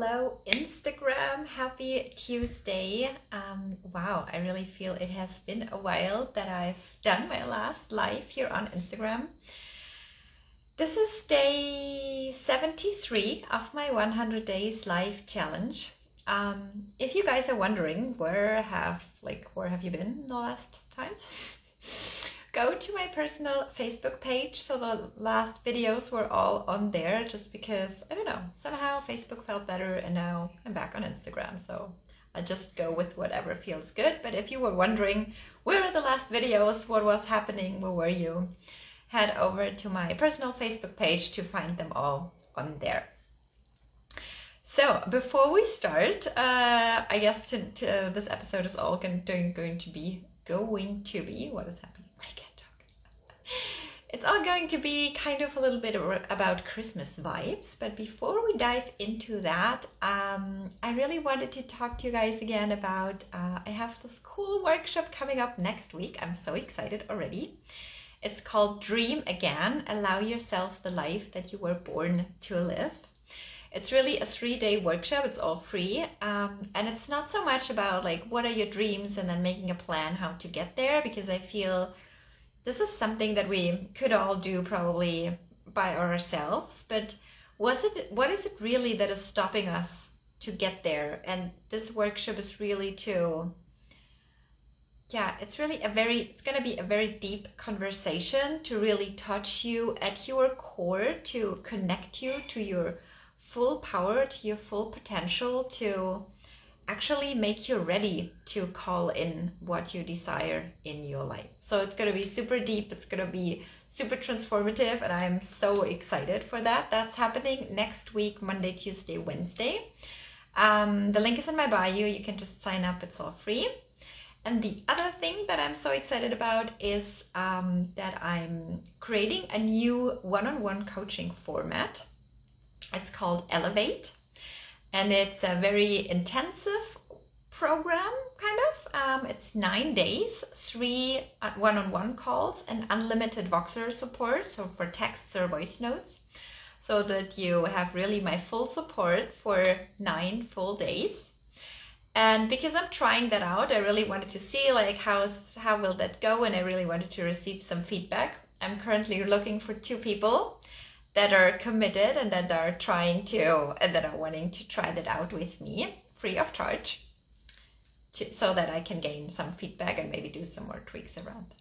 hello, Instagram. Happy Tuesday. Um, wow, I really feel it has been a while that I've done my last live here on Instagram. This is day 73 of my 100 days live challenge. Um, if you guys are wondering where have like where have you been the last times? go to my personal Facebook page. So the last videos were all on there just because, I don't know, somehow Facebook felt better and now I'm back on Instagram. So I just go with whatever feels good. But if you were wondering where are the last videos, what was happening, where were you, head over to my personal Facebook page to find them all on there. So before we start, uh, I guess to, to, uh, this episode is all going, going to be going to be what is happening it's all going to be kind of a little bit about Christmas vibes. But before we dive into that, um, I really wanted to talk to you guys again about uh, I have this cool workshop coming up next week. I'm so excited already. It's called Dream Again Allow Yourself the Life That You Were Born to Live. It's really a three day workshop, it's all free. Um, and it's not so much about like what are your dreams and then making a plan how to get there because I feel this is something that we could all do probably by ourselves but was it what is it really that is stopping us to get there? And this workshop is really to yeah it's really a very it's going to be a very deep conversation to really touch you at your core to connect you to your full power to your full potential to actually make you ready to call in what you desire in your life. So it's going to be super deep, it's going to be super transformative, and I'm so excited for that. That's happening next week, Monday, Tuesday, Wednesday. Um, the link is in my bio. You can just sign up, it's all free. And the other thing that I'm so excited about is um, that I'm creating a new one on one coaching format. It's called Elevate and it's a very intensive program kind of. Um, it's nine days three one-on-one calls and unlimited voxer support so for texts or voice notes so that you have really my full support for nine full days. And because i'm trying that out i really wanted to see like how is how will that go and i really wanted to receive some feedback. I'm currently looking for two people that are committed and that are trying to and that are wanting to try that out with me free of charge to, so that I can gain some feedback and maybe do some more tweaks around that.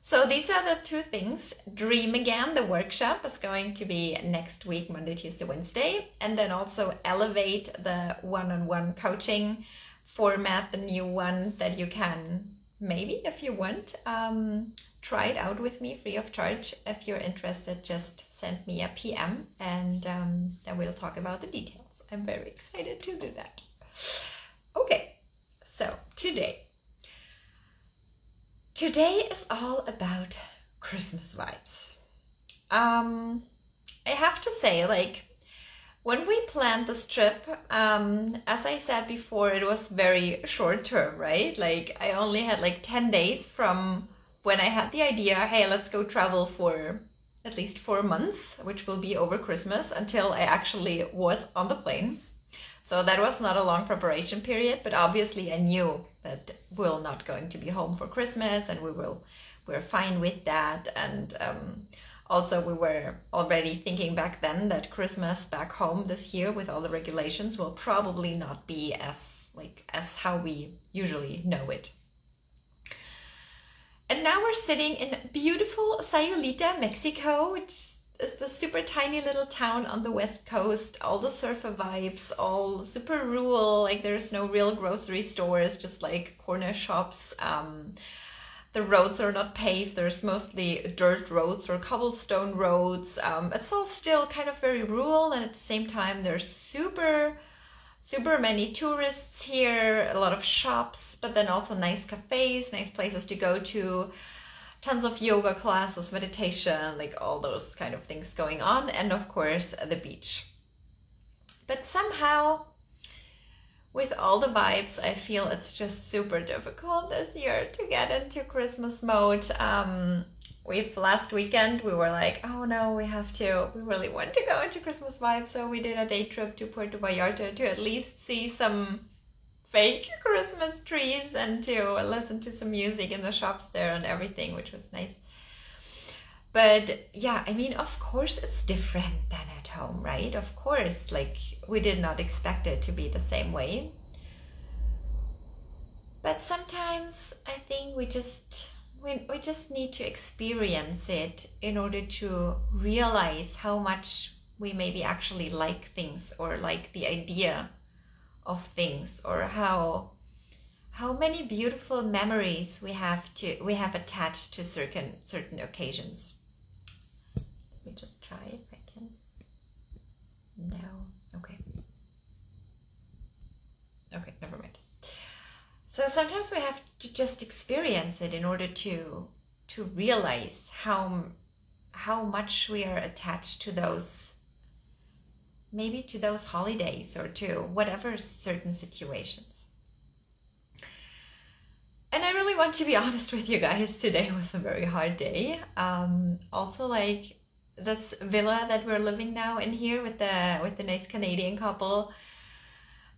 So these are the two things. Dream Again, the workshop is going to be next week, Monday, Tuesday, Wednesday. And then also Elevate, the one-on-one coaching format, the new one that you can maybe, if you want, um, try it out with me free of charge. If you're interested, just send me a PM and um, then we'll talk about the details. I'm very excited to do that. Okay, so today. Today is all about Christmas vibes. Um, I have to say, like, when we planned this trip, um, as I said before, it was very short term, right? Like, I only had like 10 days from when I had the idea, hey, let's go travel for at least four months, which will be over Christmas, until I actually was on the plane. So that was not a long preparation period, but obviously I knew that we're not going to be home for Christmas, and we will we're fine with that. And um, also we were already thinking back then that Christmas back home this year with all the regulations will probably not be as like as how we usually know it and now we're sitting in beautiful Sayulita, Mexico, which is the super tiny little town on the west coast. All the surfer vibes, all super rural. Like there's no real grocery stores, just like corner shops. Um, the roads are not paved. There's mostly dirt roads or cobblestone roads. Um, it's all still kind of very rural, and at the same time, there's super super many tourists here, a lot of shops, but then also nice cafes, nice places to go to, tons of yoga classes, meditation, like all those kind of things going on, and of course, the beach. But somehow, with all the vibes, I feel it's just super difficult this year to get into Christmas mode. Um, we last weekend we were like, oh no, we have to. We really want to go into Christmas vibe, so we did a day trip to Puerto Vallarta to at least see some fake Christmas trees and to listen to some music in the shops there and everything, which was nice. But yeah, I mean, of course, it's different than at home, right? Of course, like we did not expect it to be the same way. But sometimes I think we just we, we just need to experience it in order to realize how much we maybe actually like things or like the idea of things or how how many beautiful memories we have to we have attached to certain certain occasions me just try if i can no okay okay never mind so sometimes we have to just experience it in order to to realize how how much we are attached to those maybe to those holidays or to whatever certain situations. And I really want to be honest with you guys. Today was a very hard day. Um, also, like this villa that we're living now in here with the with the nice Canadian couple.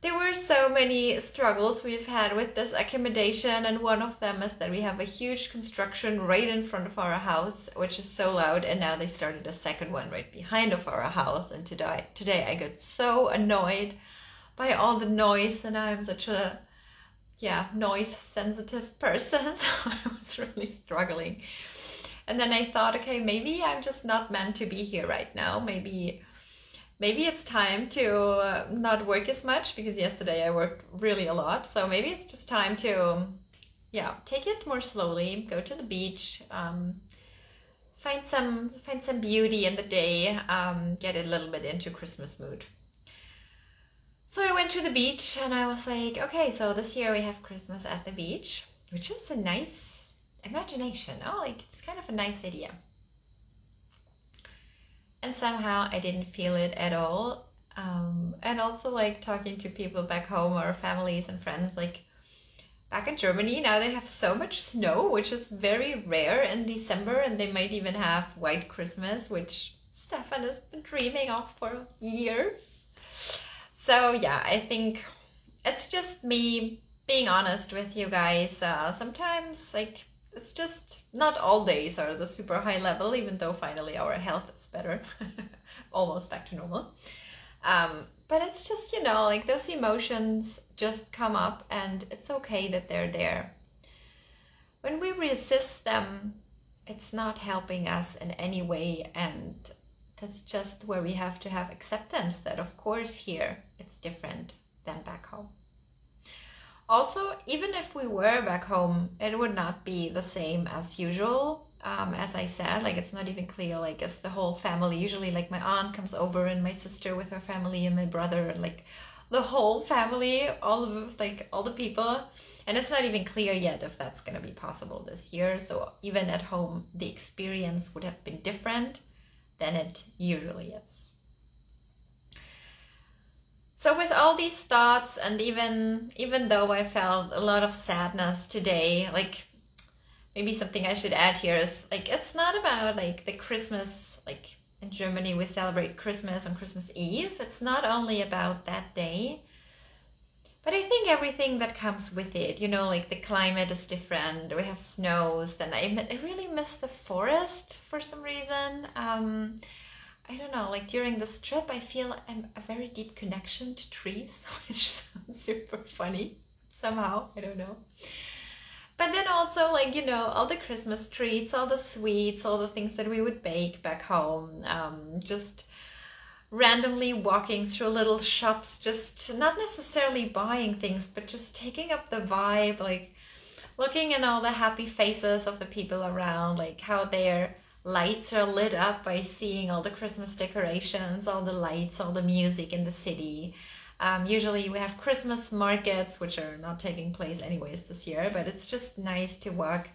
There were so many struggles we've had with this accommodation and one of them is that we have a huge construction right in front of our house which is so loud and now they started a second one right behind of our house and today today i got so annoyed by all the noise and i'm such a yeah noise sensitive person so i was really struggling and then i thought okay maybe i'm just not meant to be here right now maybe maybe it's time to not work as much because yesterday I worked really a lot. So maybe it's just time to, yeah, take it more slowly. Go to the beach, um, find some find some beauty in the day, um, get a little bit into Christmas mood. So I went to the beach and I was like, okay, so this year we have Christmas at the beach, which is a nice imagination. Oh, like it's kind of a nice idea and somehow I didn't feel it at all. Um, and also like talking to people back home or families and friends, like back in Germany now they have so much snow, which is very rare in December, and they might even have white Christmas, which Stefan has been dreaming of for years. So yeah, I think it's just me being honest with you guys. Uh, sometimes like it's just not all days are the super high level, even though finally our health is better, almost back to normal. Um, but it's just, you know, like those emotions just come up and it's okay that they're there. When we resist them, it's not helping us in any way. And that's just where we have to have acceptance that, of course, here it's different than back home. Also, even if we were back home, it would not be the same as usual. Um, as I said, like it's not even clear like if the whole family usually like my aunt comes over and my sister with her family and my brother like the whole family, all of like all the people. And it's not even clear yet if that's gonna be possible this year. So even at home the experience would have been different than it usually is. So with all these thoughts and even even though I felt a lot of sadness today, like maybe something I should add here is like it's not about like the Christmas like in Germany we celebrate Christmas on Christmas Eve. It's not only about that day. But I think everything that comes with it, you know, like the climate is different. We have snows. Then I, I really miss the forest for some reason. Um, I don't know, like during this trip, I feel I'm a very deep connection to trees, which sounds super funny somehow. I don't know. But then also, like, you know, all the Christmas treats, all the sweets, all the things that we would bake back home, um, just randomly walking through little shops, just not necessarily buying things, but just taking up the vibe, like looking at all the happy faces of the people around, like how they're lights are lit up by seeing all the Christmas decorations, all the lights, all the music in the city. Um, usually we have Christmas markets, which are not taking place anyways this year, but it's just nice to walk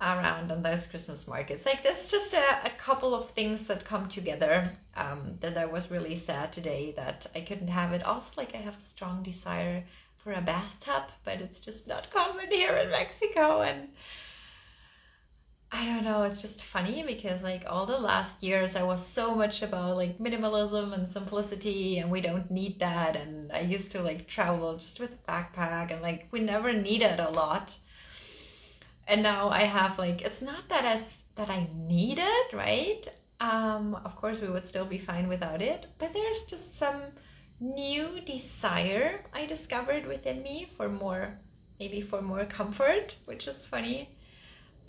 around on those Christmas markets. Like there's just a, a couple of things that come together um, that I was really sad today that I couldn't have it. Also, like I have a strong desire for a bathtub, but it's just not common here in Mexico and I don't know, it's just funny because like all the last years I was so much about like minimalism and simplicity and we don't need that and I used to like travel just with a backpack and like we never needed a lot. And now I have like it's not that as that I need it, right? Um of course we would still be fine without it, but there's just some new desire I discovered within me for more maybe for more comfort, which is funny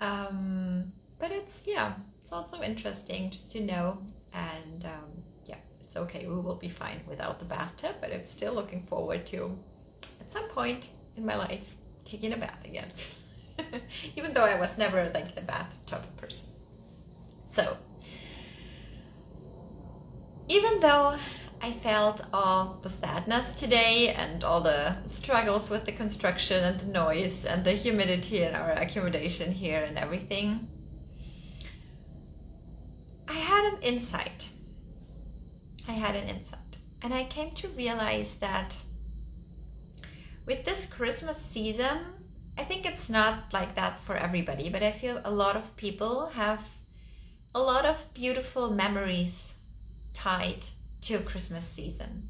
um, but it's, yeah, it's also interesting just to know. And um, yeah, it's okay. We will be fine without the bathtub, but I'm still looking forward to, at some point in my life, taking a bath again. Even though I was never like the bathtub person. So, even though I felt all the sadness today and all the struggles with the construction and the noise and the humidity in our accommodation here and everything. I had an insight. I had an insight. And I came to realize that with this Christmas season, I think it's not like that for everybody, but I feel a lot of people have a lot of beautiful memories tied to Christmas season.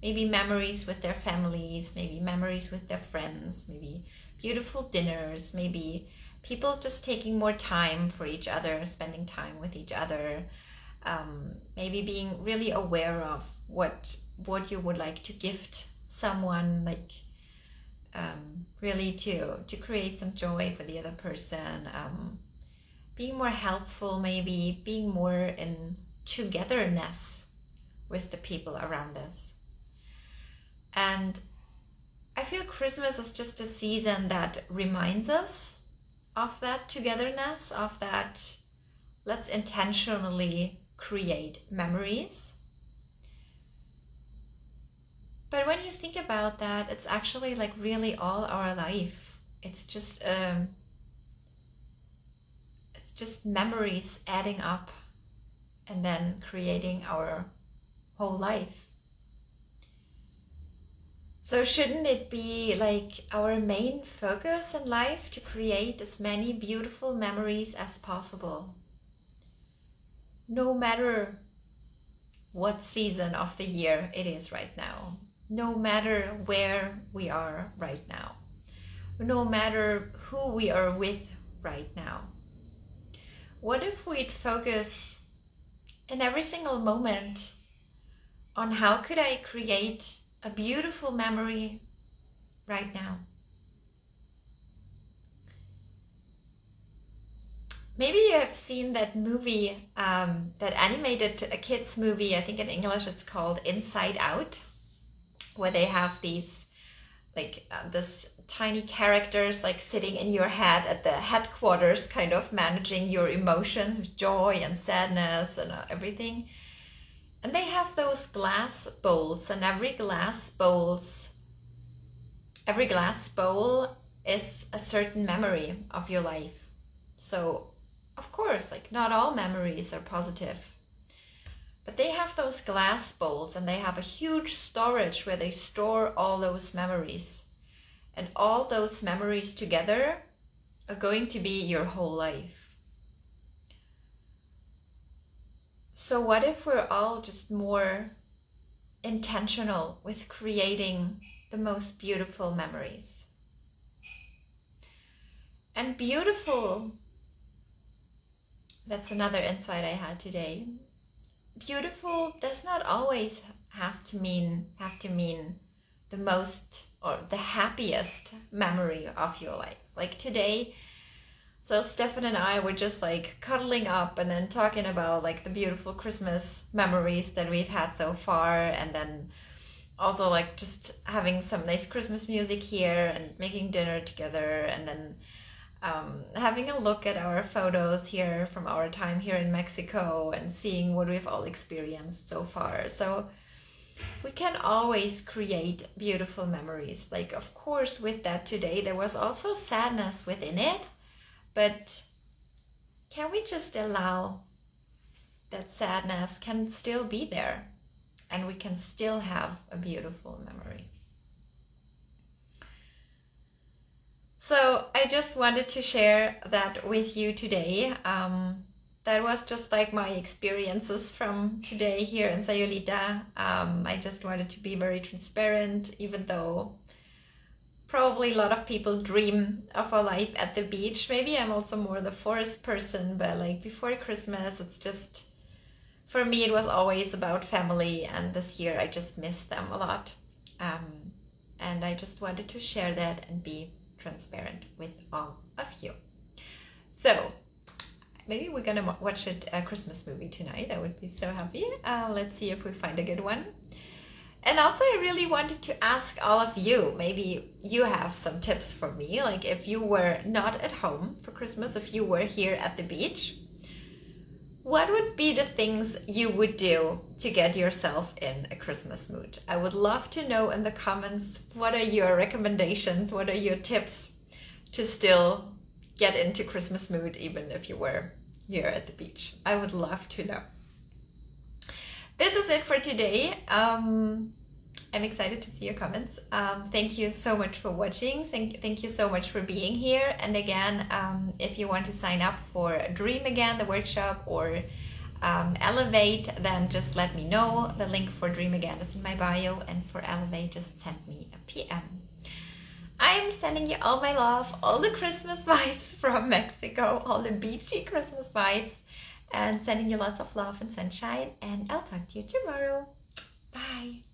Maybe memories with their families, maybe memories with their friends, maybe beautiful dinners, maybe people just taking more time for each other, spending time with each other, um, maybe being really aware of what what you would like to gift someone, like um, really to to create some joy for the other person, um, being more helpful, maybe being more in togetherness with the people around us. And I feel Christmas is just a season that reminds us of that togetherness, of that let's intentionally create memories. But when you think about that, it's actually like really all our life. It's just um, it's just memories adding up and then creating our whole life. So, shouldn't it be like our main focus in life to create as many beautiful memories as possible? No matter what season of the year it is right now, no matter where we are right now, no matter who we are with right now. What if we'd focus in every single moment on how could I create a beautiful memory right now. Maybe you have seen that movie, um, that animated a kids movie. I think in English it's called Inside Out, where they have these like uh, this tiny characters like sitting in your head at the headquarters, kind of managing your emotions, joy and sadness and uh, everything. And they have those glass bowls, and every glass bowls, every glass bowl is a certain memory of your life. So, of course, like not all memories are positive. But they have those glass bowls and they have a huge storage where they store all those memories. And all those memories together are going to be your whole life. So, what if we're all just more intentional with creating the most beautiful memories? And beautiful, that's another insight I had today. Beautiful does not always have to mean have to mean the most or the happiest memory of your life. Like today, so Stefan and I were just like cuddling up and then talking about like the beautiful Christmas memories that we've had so far and then also like just having some nice Christmas music here and making dinner together and then um, having a look at our photos here from our time here in Mexico and seeing what we've all experienced so far. So we can always create beautiful memories. Like, of course, with that today, there was also sadness within it but can we just allow that sadness can still be there and we can still have a beautiful memory? So I just wanted to share that with you today. Um, that was just like my experiences from today here in Sayulita. Um, I just wanted to be very transparent, even though probably a lot of people dream of a life at the beach. Maybe I'm also more the forest person, but like before Christmas, it's just for me, it was always about family, and this year I just missed them a lot. Um, and I just wanted to share that and be transparent with all of you. So, maybe we're gonna watch a Christmas movie tonight. I would be so happy. Uh, let's see if we find a good one. And also, I really wanted to ask all of you maybe you have some tips for me. Like, if you were not at home for Christmas, if you were here at the beach, what would be the things you would do to get yourself in a Christmas mood? I would love to know in the comments what are your recommendations, what are your tips to still get into Christmas mood even if you were here at the beach. I would love to know. This is it for today. Um, I'm excited to see your comments. Um, thank you so much for watching. Thank, thank you so much for being here. And again, um, if you want to sign up for Dream Again, the workshop, or um, Elevate, then just let me know. The link for Dream Again is in my bio, and for Elevate, just send me a PM. I'm sending you all my love, all the Christmas vibes from Mexico, all the beachy Christmas vibes, and sending you lots of love and sunshine. And I'll talk to you tomorrow. Bye.